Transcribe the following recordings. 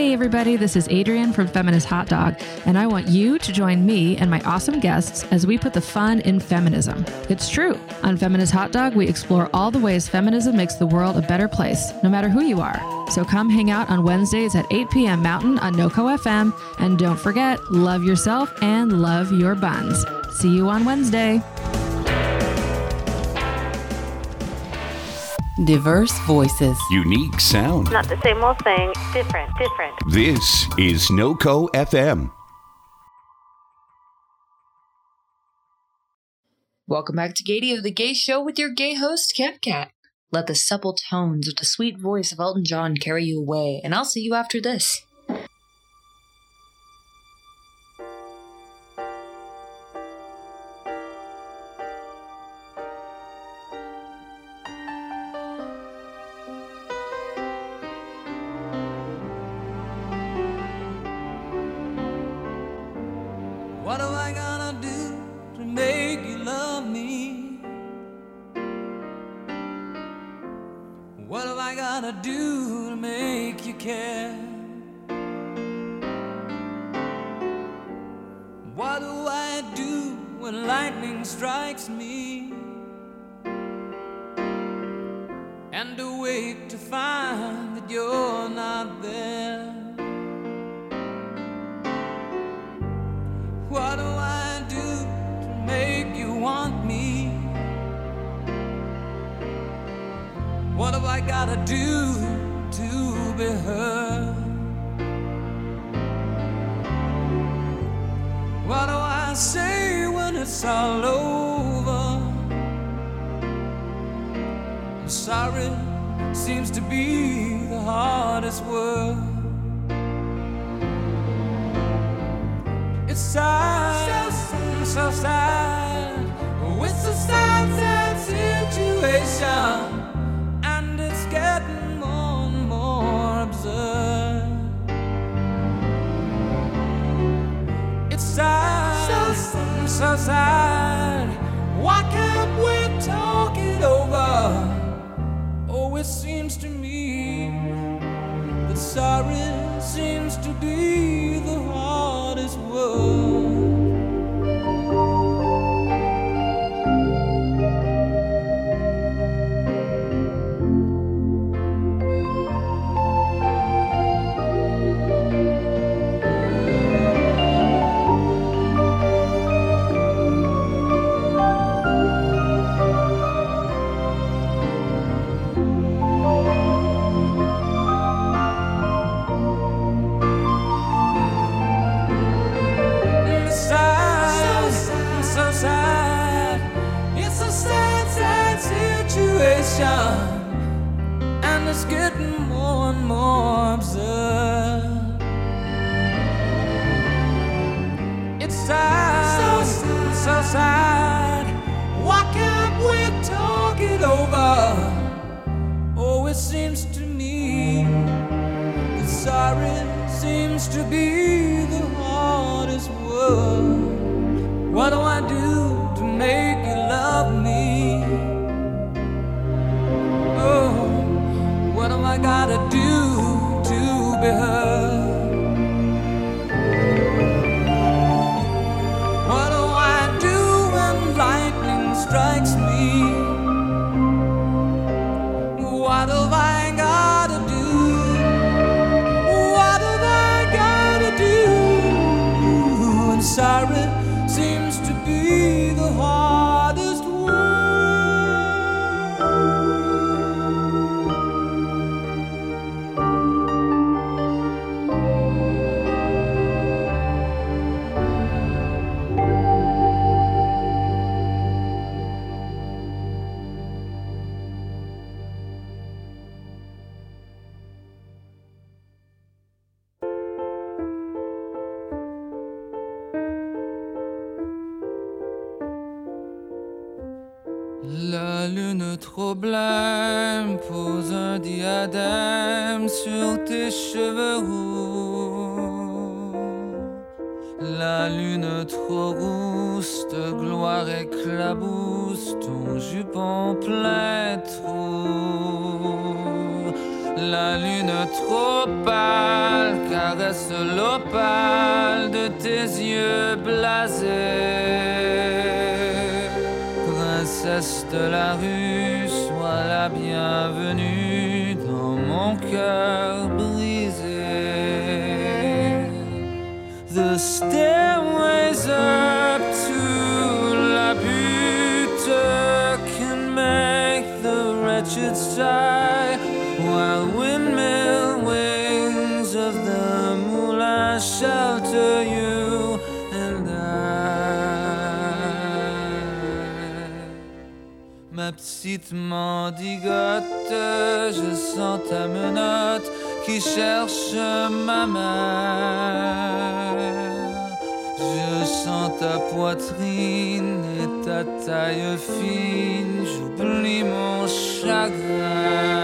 Hey, everybody, this is Adrienne from Feminist Hot Dog, and I want you to join me and my awesome guests as we put the fun in feminism. It's true. On Feminist Hot Dog, we explore all the ways feminism makes the world a better place, no matter who you are. So come hang out on Wednesdays at 8 p.m. Mountain on NoCo FM, and don't forget, love yourself and love your buns. See you on Wednesday. Diverse voices. Unique sound. Not the same old thing. Different, different. This is NoCo FM. Welcome back to Gaydio, the gay show with your gay host, KevKat. Let the supple tones of the sweet voice of Elton John carry you away, and I'll see you after this. I say when it's all over? Sorry seems to be the hardest word. It's sad, so, so sad. It's a sad, sad situation, and it's getting more and more absurd. So. Why can't we talk it over? Oh, it seems to me that sorry seems to be petite mendigote, je sens ta menotte qui cherche ma main. Je sens ta poitrine et ta taille fine, j'oublie mon chagrin.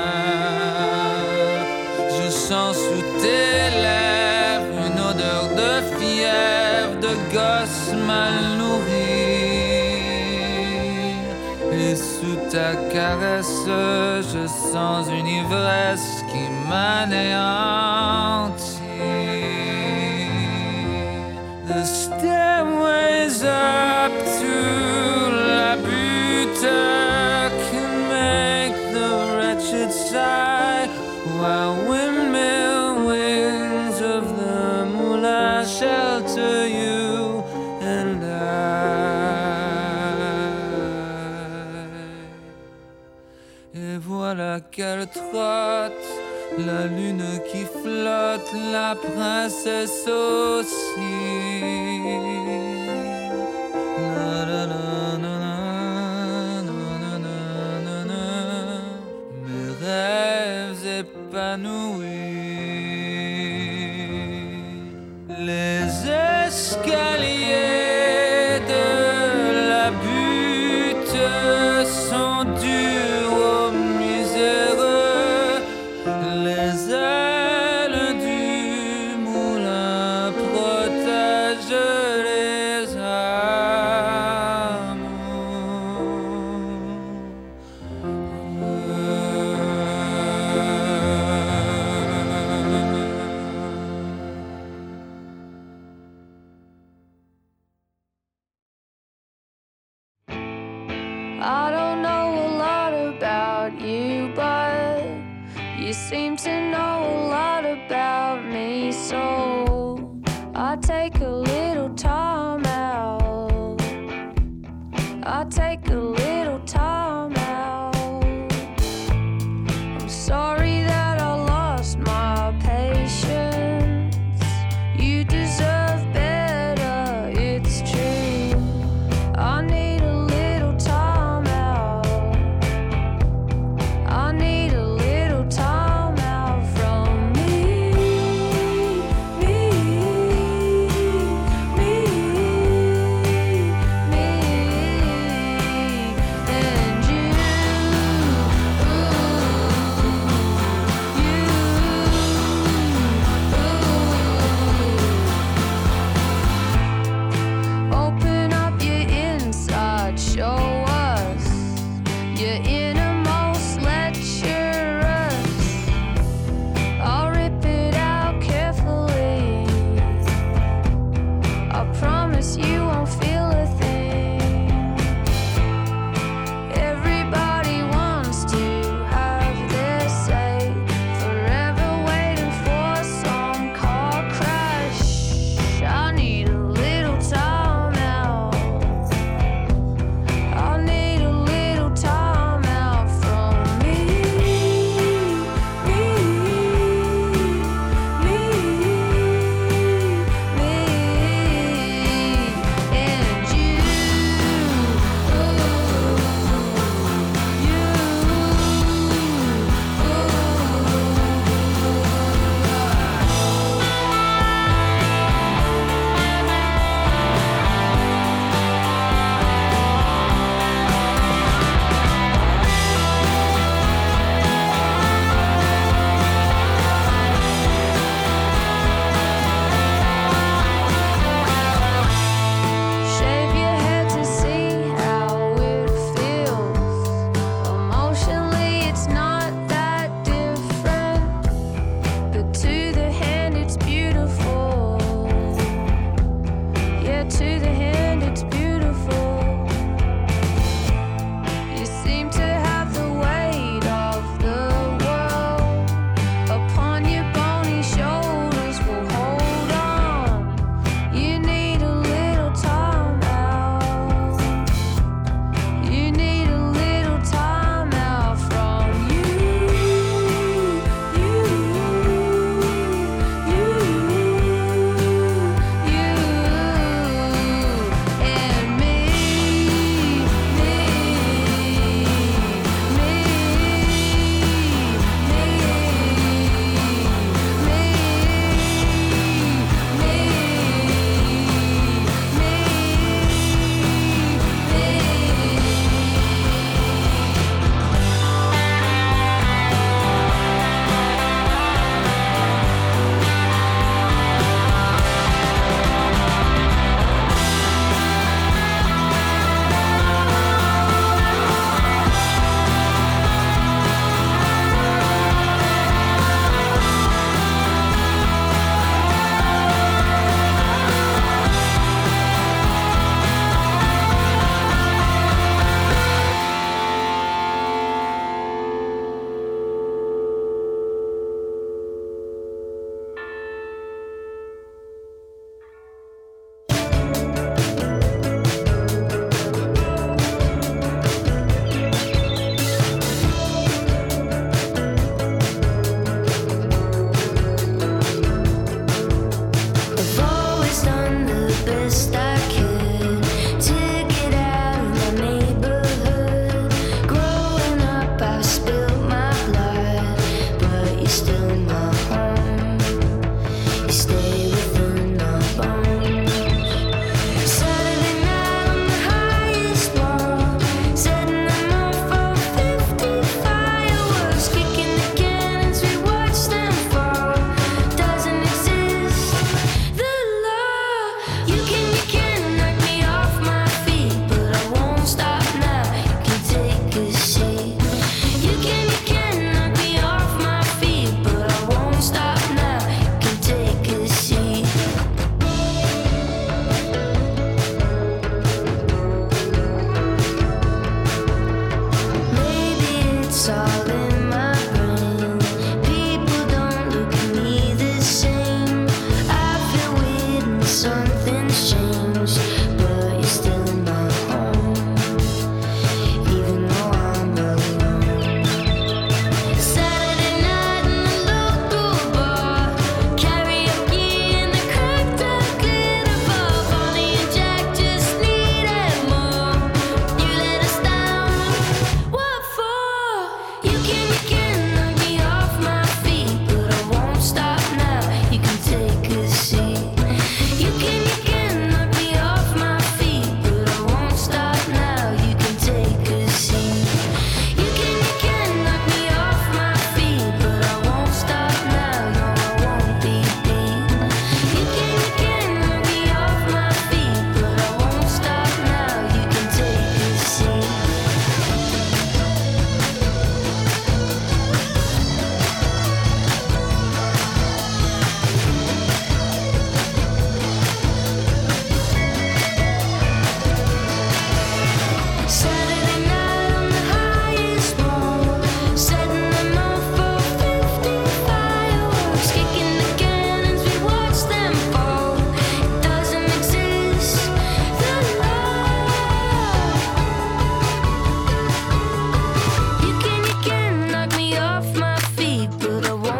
ta caresse, je sens une ivresse qui m'anéante. qu'elle trotte, la lune qui flotte, la princesse aussi. Na, na, na, Mes rêves épanouis.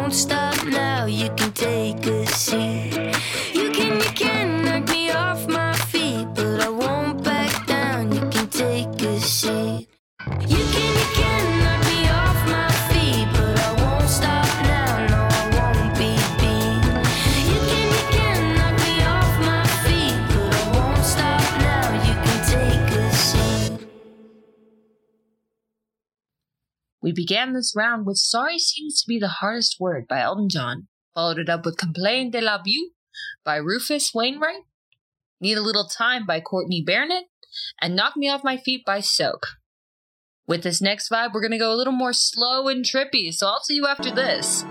don't stop. began this round with Sorry Seems to Be the Hardest Word by Elton John, followed it up with Complainte de la Butte by Rufus Wainwright, Need a Little Time by Courtney Barnett, and Knock Me Off My Feet by Soak. With this next vibe, we're going to go a little more slow and trippy, so I'll see you after this.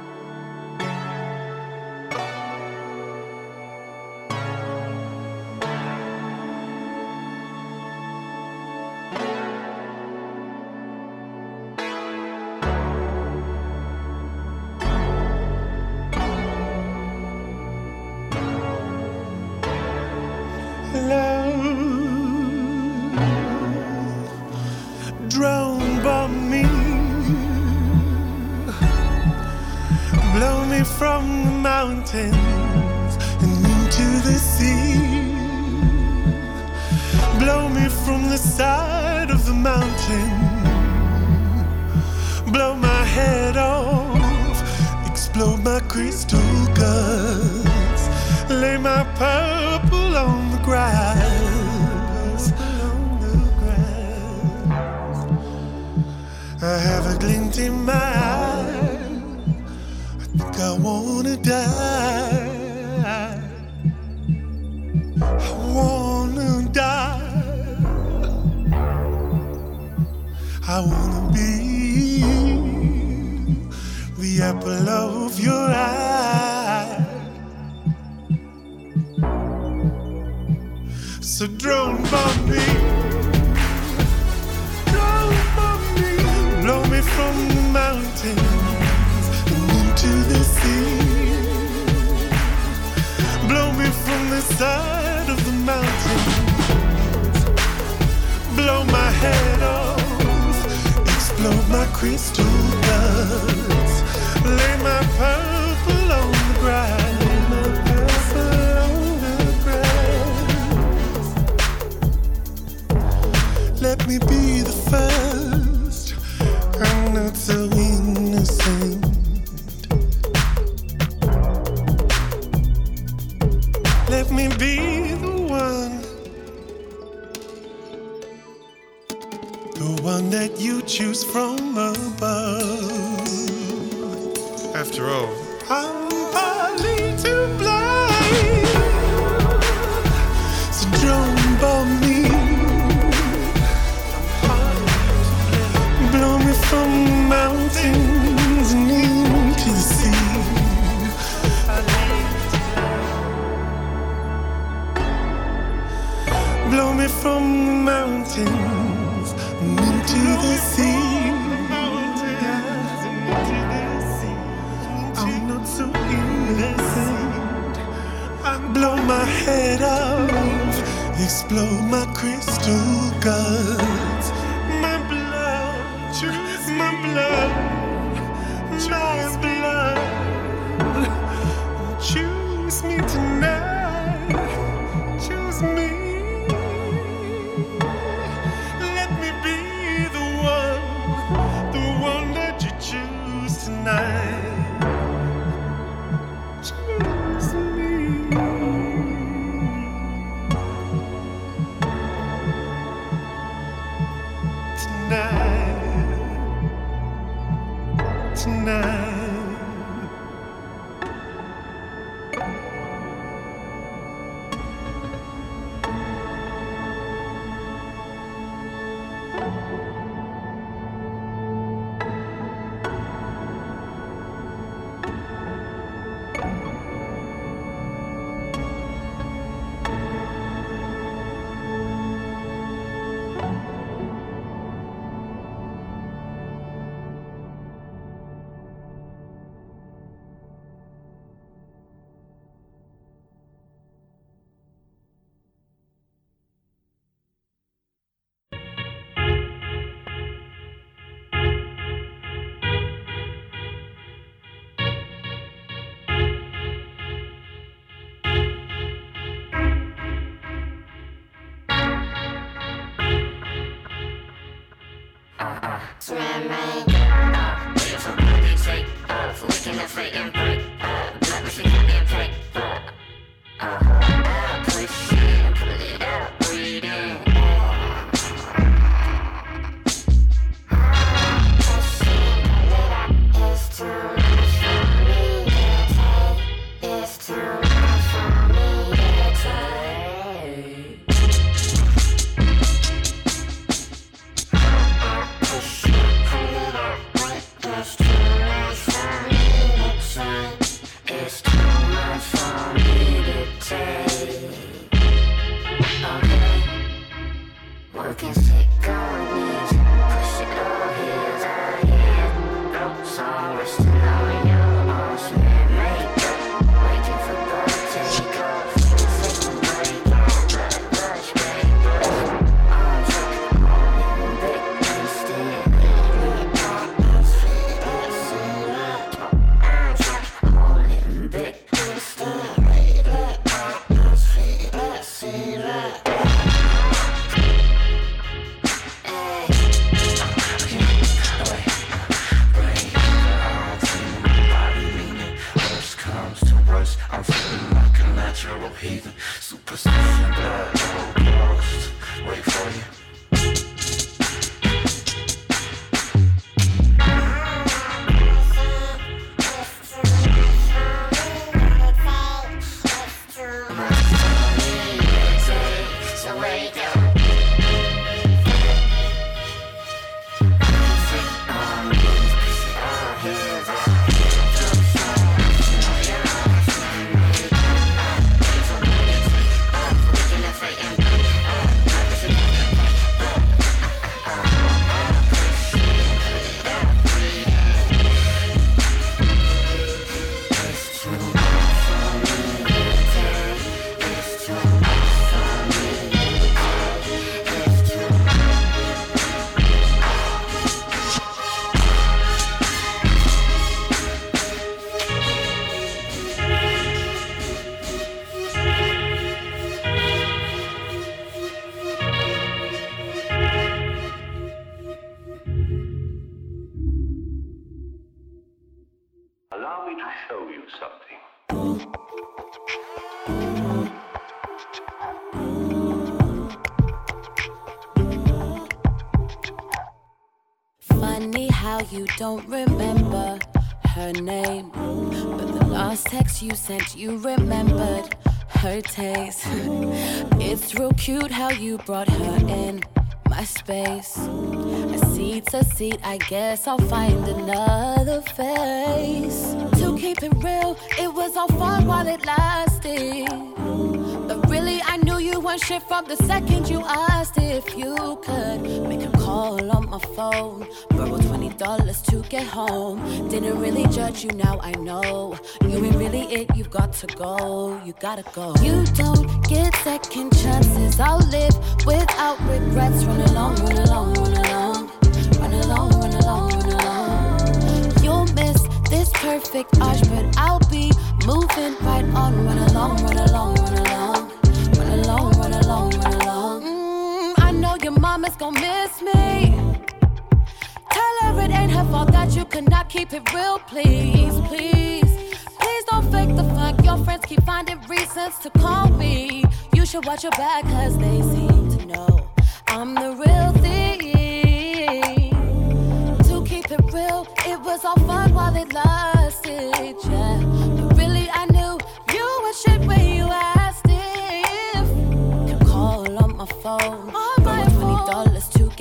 empty my eyes. I think I wanna die. I wanna die. I wanna be the apple of your eye. So drone bomb me. the sea. Blow me from the side of the mountain. Blow my head off. Explode my crystal guns. Lay my purple on the grass. Let me be the first that you choose from above. After all, I'm partly to blame. So don't bomb me. Blow me from mountains and into the sea. Blow me from the mountains Blow my head off, explode my crystal guns, My blood, my blood, don't remember her name. But the last text you sent, you remembered her taste. it's real cute how you brought her in my space. A seat's a seat, I guess I'll find another face. To keep it real, it was all fun while it lasted. Weren't shit from the second you asked if you could make a call on my phone. Borrow twenty dollars to get home. Didn't really judge you, now I know. You ain't really it, you've got to go. You gotta go. You don't get second chances. I'll live without regrets. Run along, run along, run along. Run along, run along, run along. You'll miss this perfect arch, but I'll be moving right on. Run along, run along, run along. Along, run along. Mm, I know your mama's gonna miss me. Tell her it ain't her fault that you could not keep it real, please, please. Please don't fake the funk. Your friends keep finding reasons to call me. You should watch your back, cause they seem to know I'm the real thing. To keep it real, it was all fun while it lasted, yeah.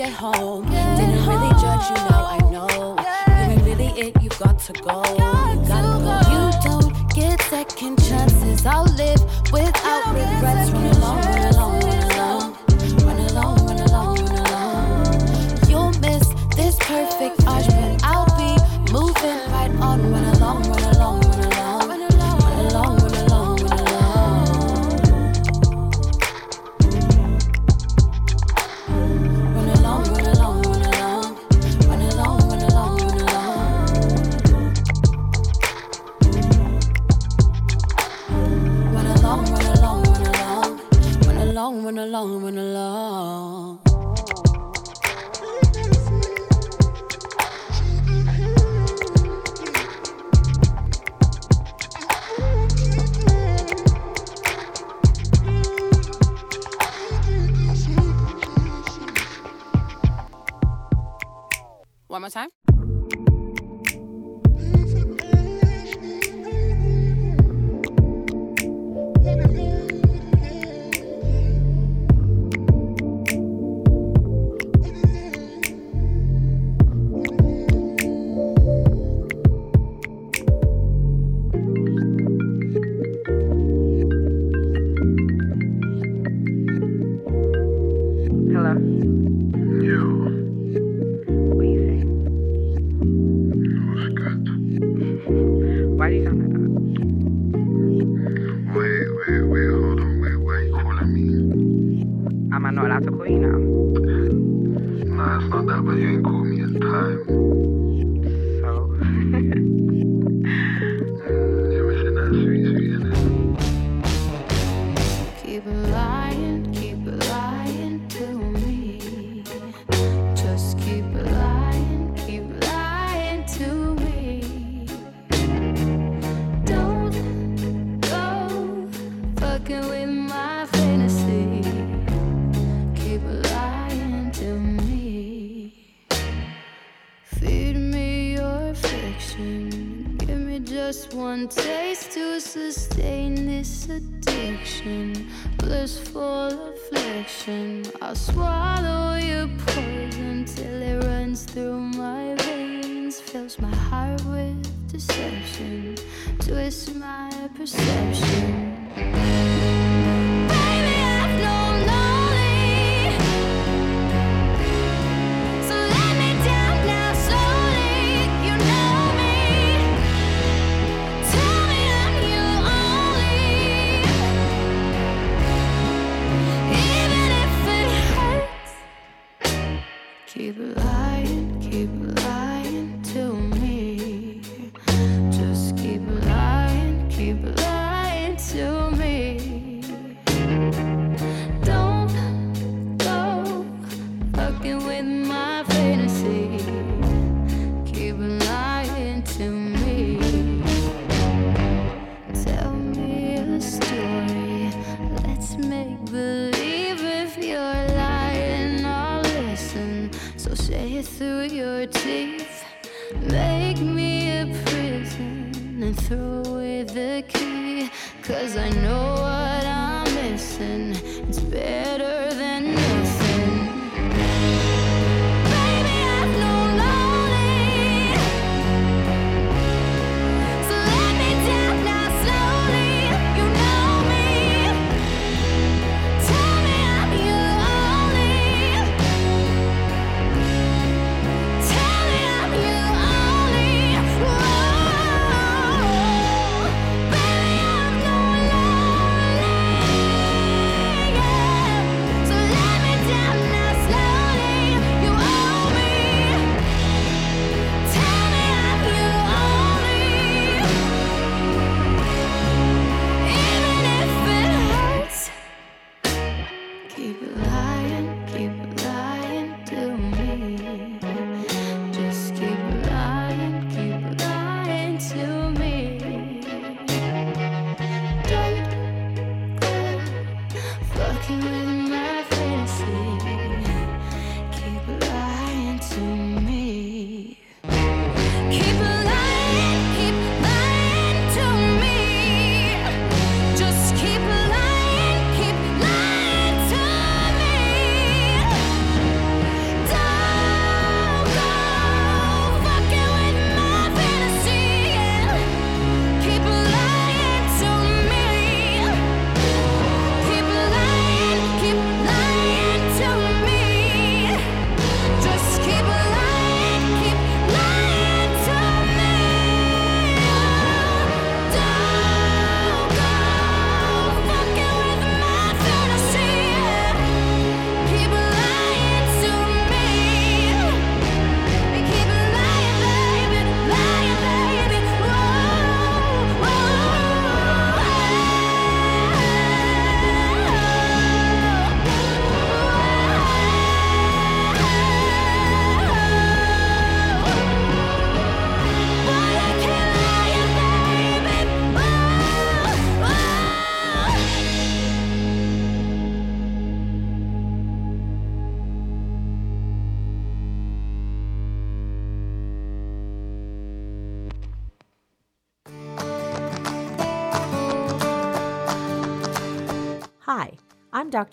Get home. Didn't really judge you, now I know. You ain't really it, you got to go. You gotta go. You don't get second chances. I'll live without regrets. Run along, run along, run along. Run along, run along, run along. You'll miss this perfect arch, but I'll Run along, run along. Keep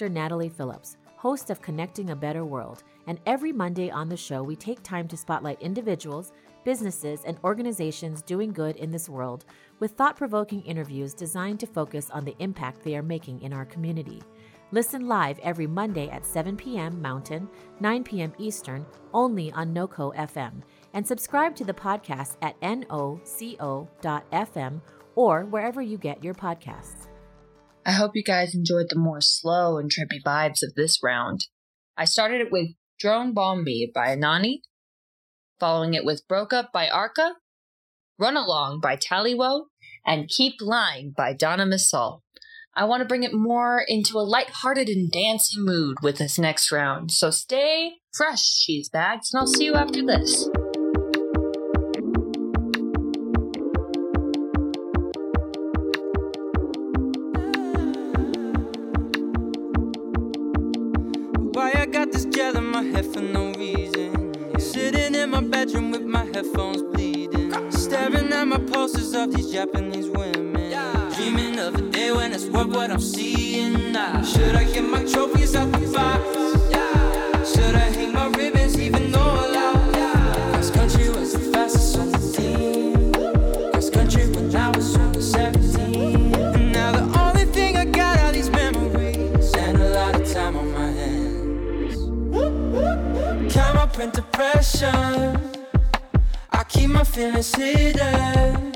Dr. Natalie Phillips, host of Connecting a Better World, and every Monday on the show, we take time to spotlight individuals, businesses, and organizations doing good in this world with thought provoking interviews designed to focus on the impact they are making in our community. Listen live every Monday at 7 p.m. Mountain, 9 p.m. Eastern, only on NoCo FM, and subscribe to the podcast at noco.fm or wherever you get your podcasts. I hope you guys enjoyed the more slow and trippy vibes of this round. I started it with Drone Bomb Me by Anohni, following it with Broke Up by Arca, Run Along by Tallywo, and Keep Lying by Donna Missal. I want to bring it more into a lighthearted and dancing mood with this next round, so stay fresh, cheese bags, and I'll see you after this. Bedroom with my headphones bleeding. Staring at my posters of these Japanese women. Dreaming of a day when it's worth what I'm seeing now. Should I get my trophies out the box? Should I hang my ribbons even though depression. I keep my feelings hidden.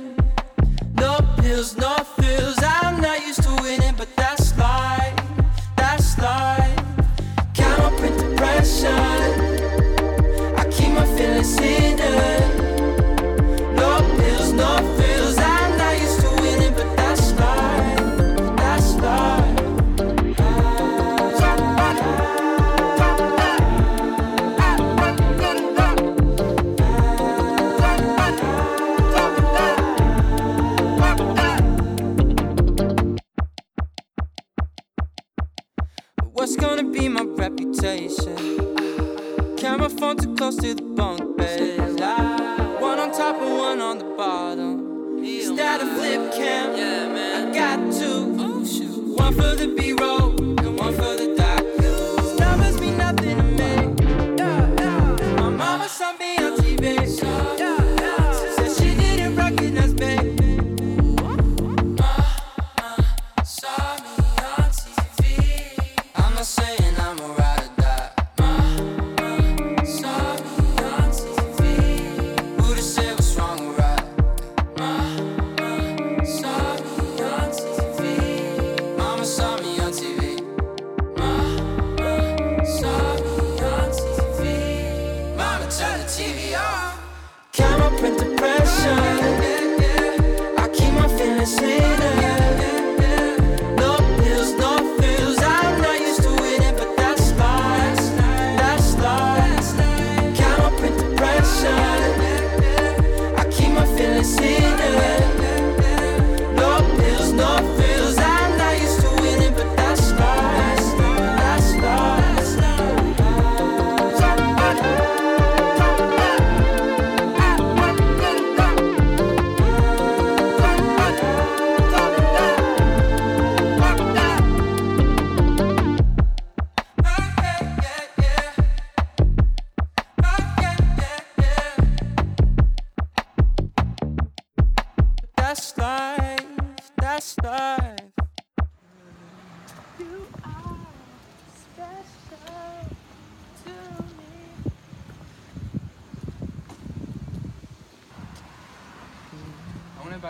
No pills, no thrills. I'm not used to winning, but that's motion. Camera phone too close to the bunk bed. One on top and one on the bottom. Is that a flip cam? Yeah, man. I got two. Oh, one for the B roll.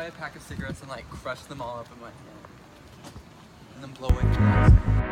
a pack of cigarettes and like crush them all up in my hand. And then blow it.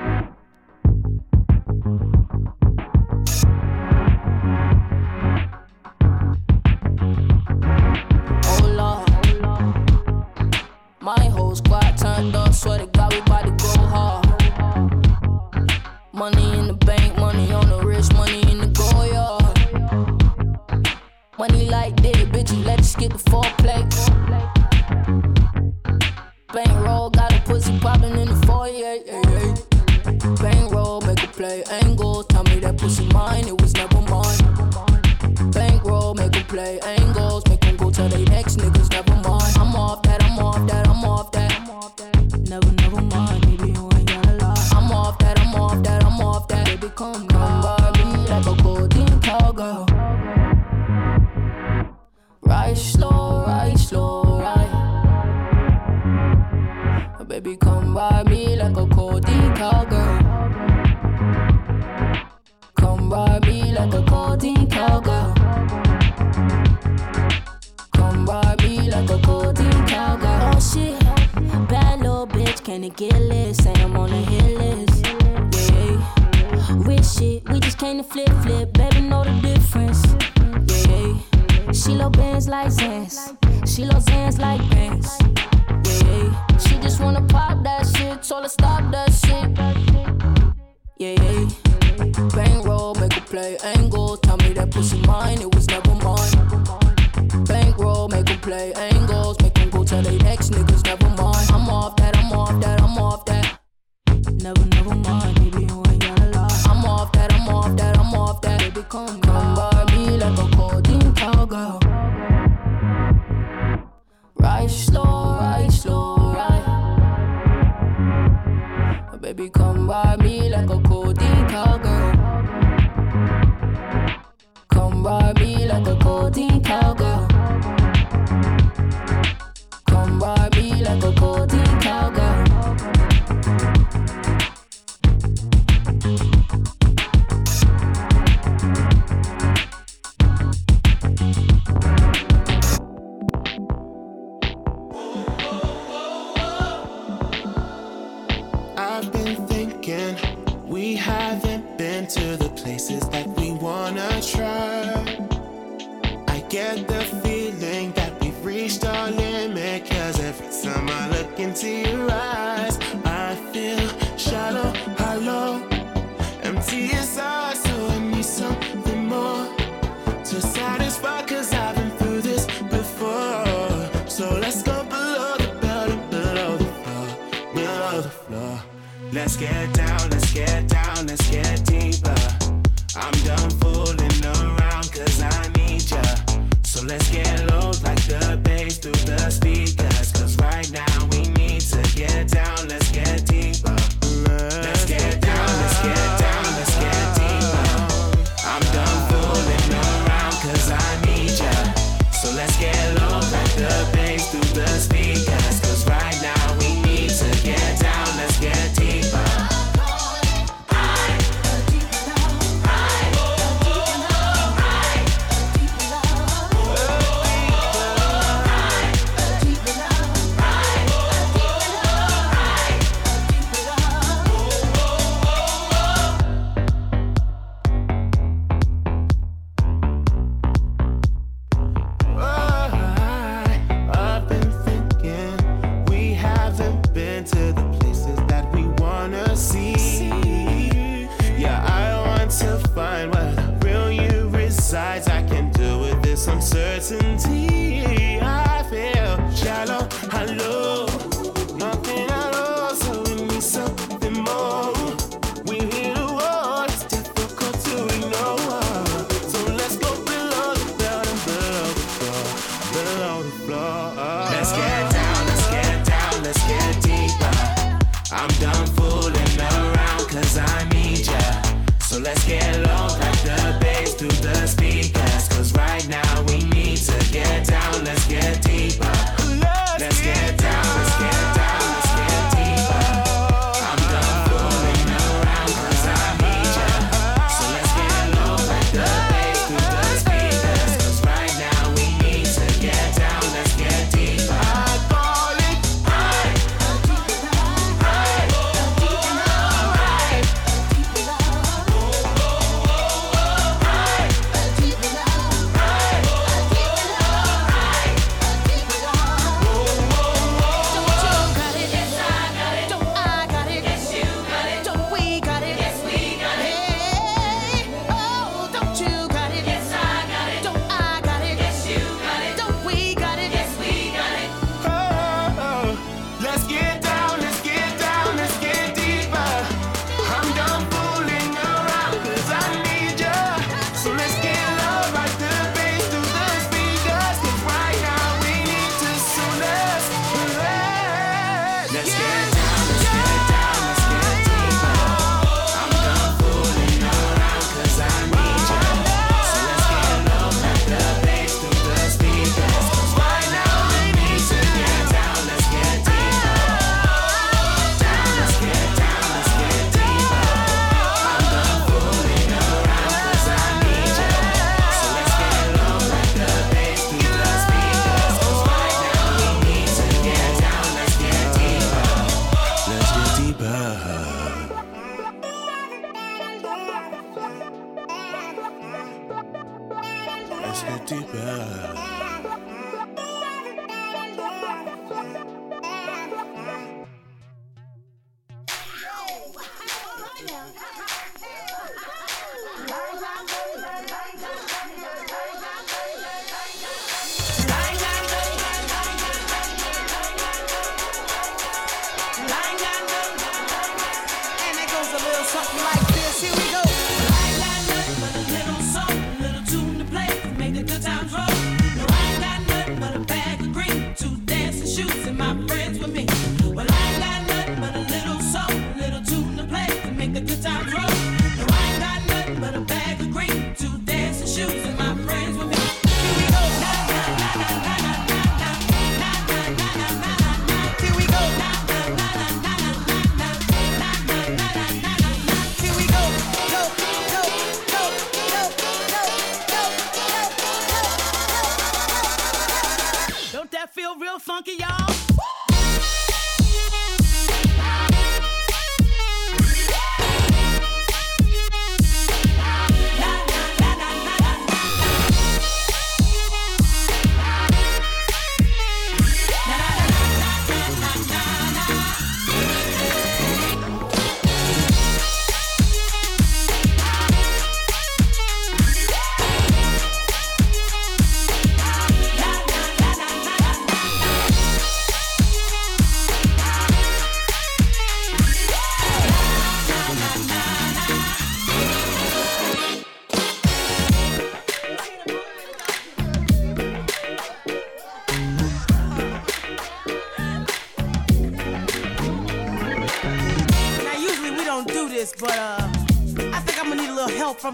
Yeah, yeah. Bang roll, make a play, angle.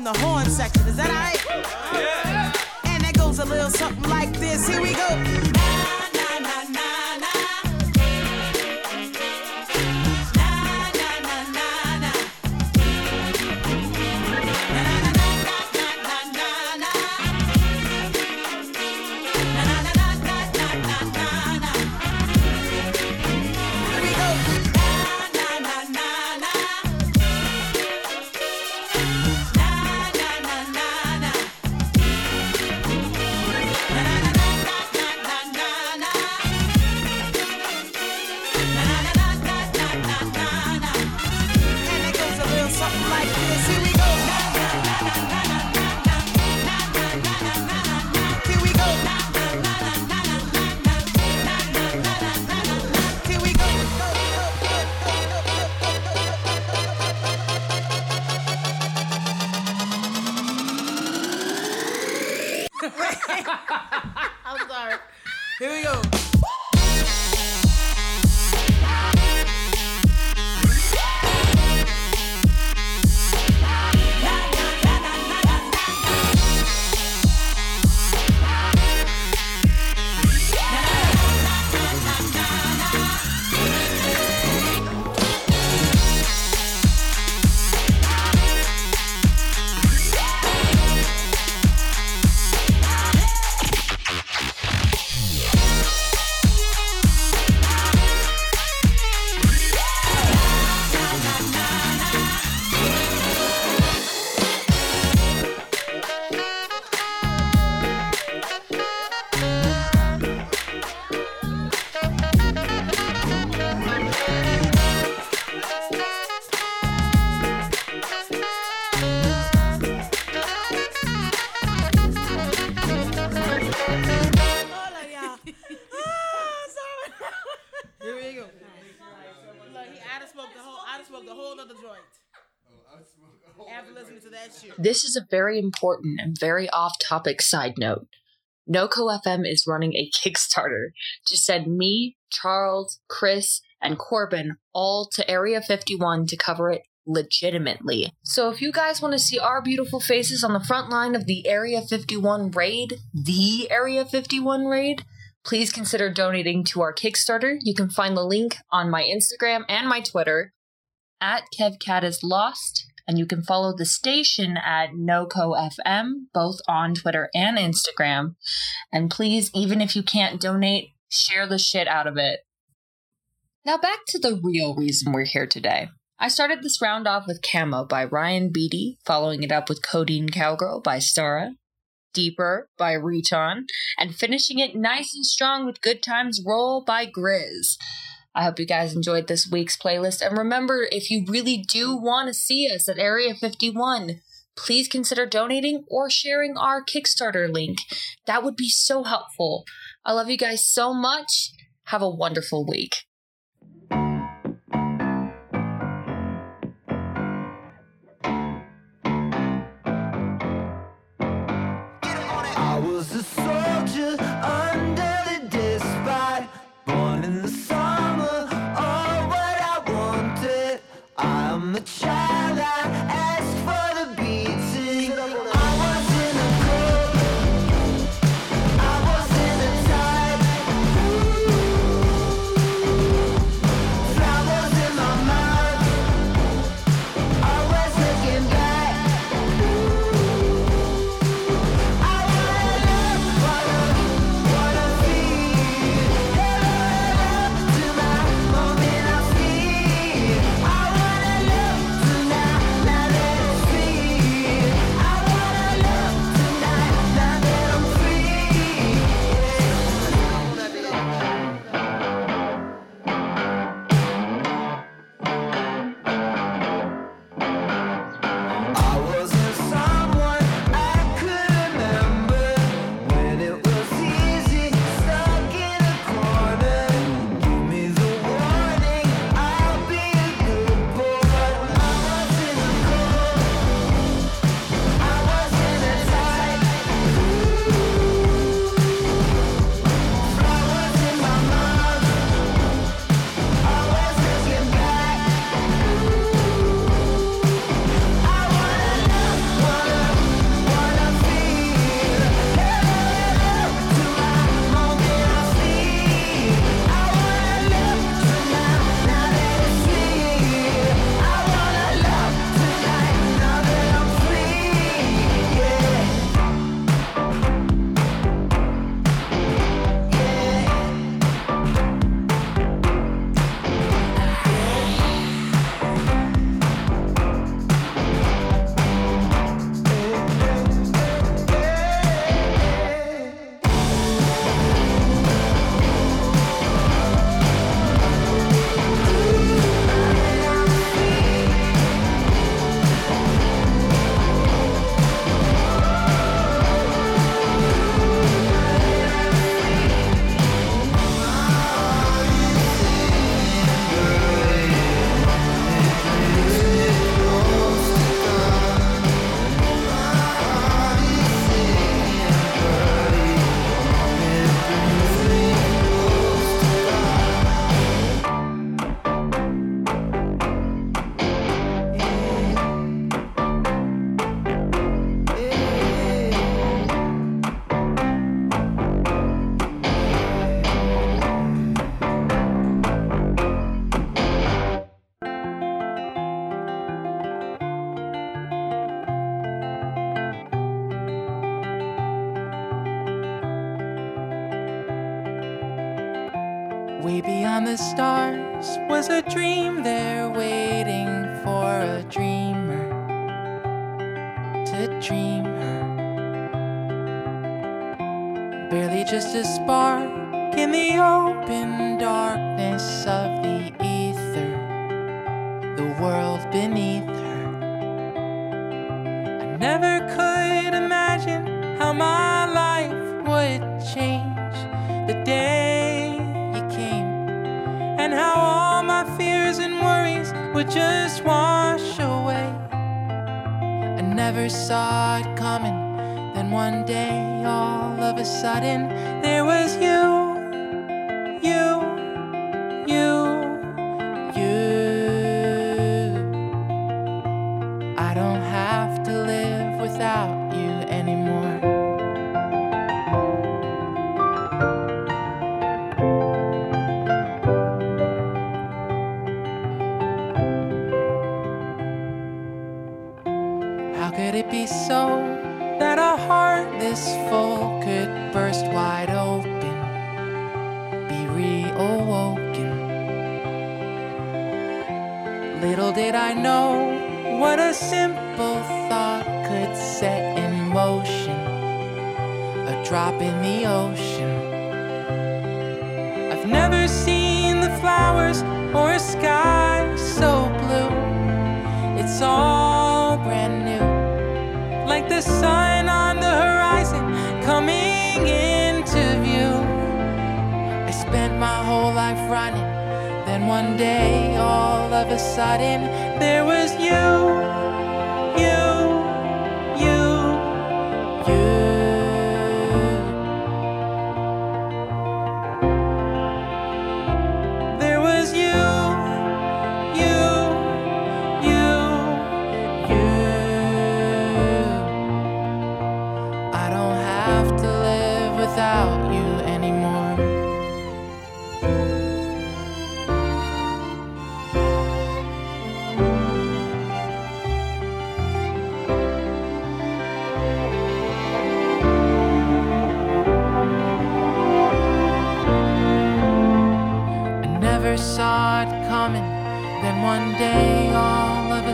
From the horn This is a very important and very off topic side note. NoCo FM is running a Kickstarter to send me, Charles, Chris, and Corbin all to Area 51 to cover it legitimately. So if you guys want to see our beautiful faces on the front line of the Area 51 raid, the Area 51 raid, please consider donating to our Kickstarter. You can find the link on my Instagram and my Twitter at KevKatisLost, and you can follow the station at NoCo FM, both on Twitter and Instagram. And please, even if you can't donate, share the shit out of it. Now back to the real reason we're here today. I started this round off with Camo by Ryan Beatty, following it up with Codeine Cowgirl by Stara, Deeper by Reton, and finishing it nice and strong with Good Times Roll by GRiZ. I hope you guys enjoyed this week's playlist. And remember, if you really do want to see us at Area 51, please consider donating or sharing our Kickstarter link. That would be so helpful. I love you guys so much. Have a wonderful week.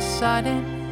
Sudden,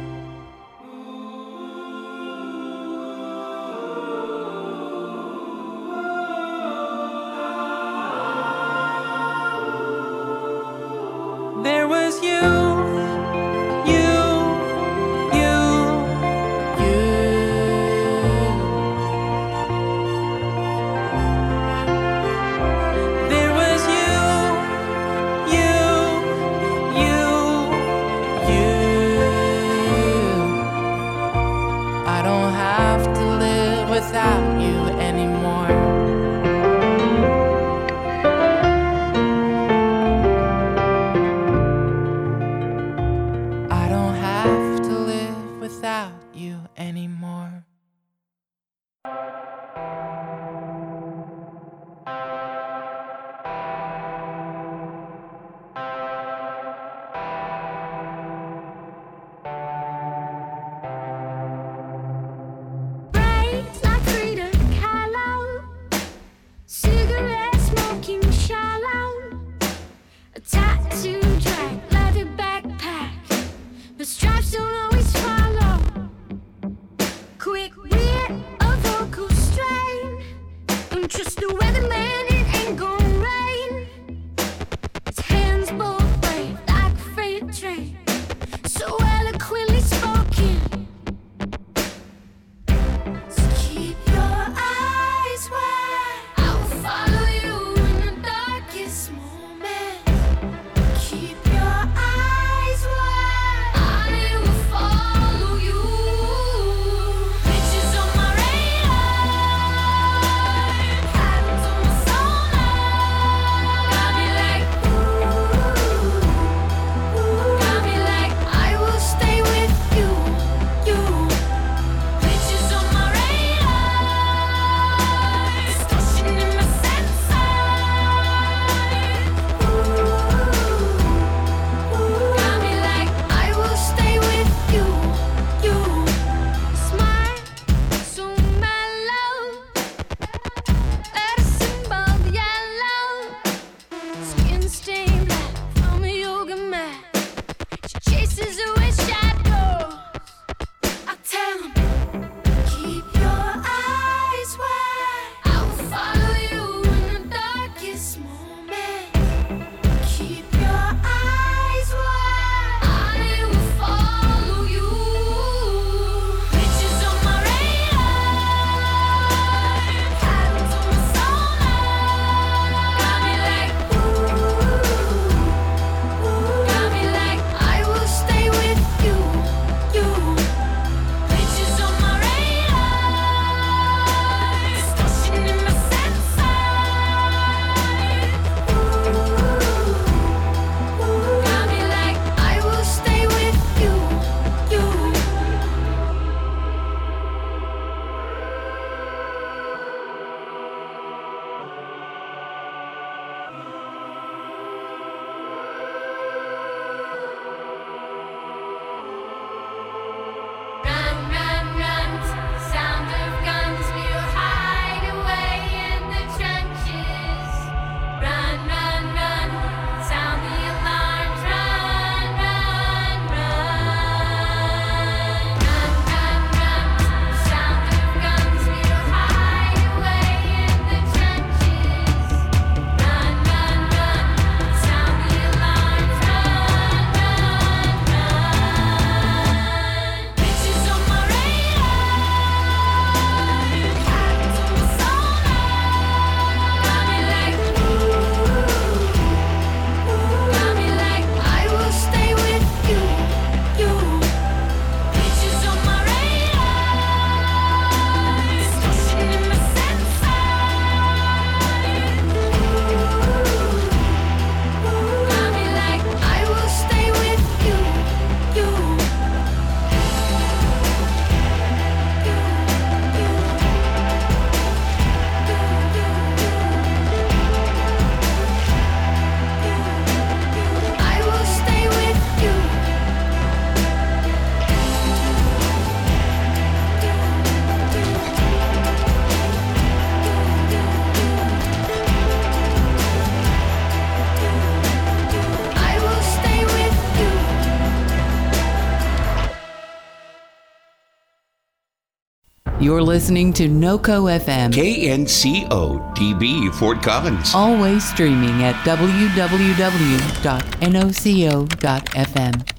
You're listening to NOCO FM. KNCO DB Fort Collins. Always streaming at www.noco.fm.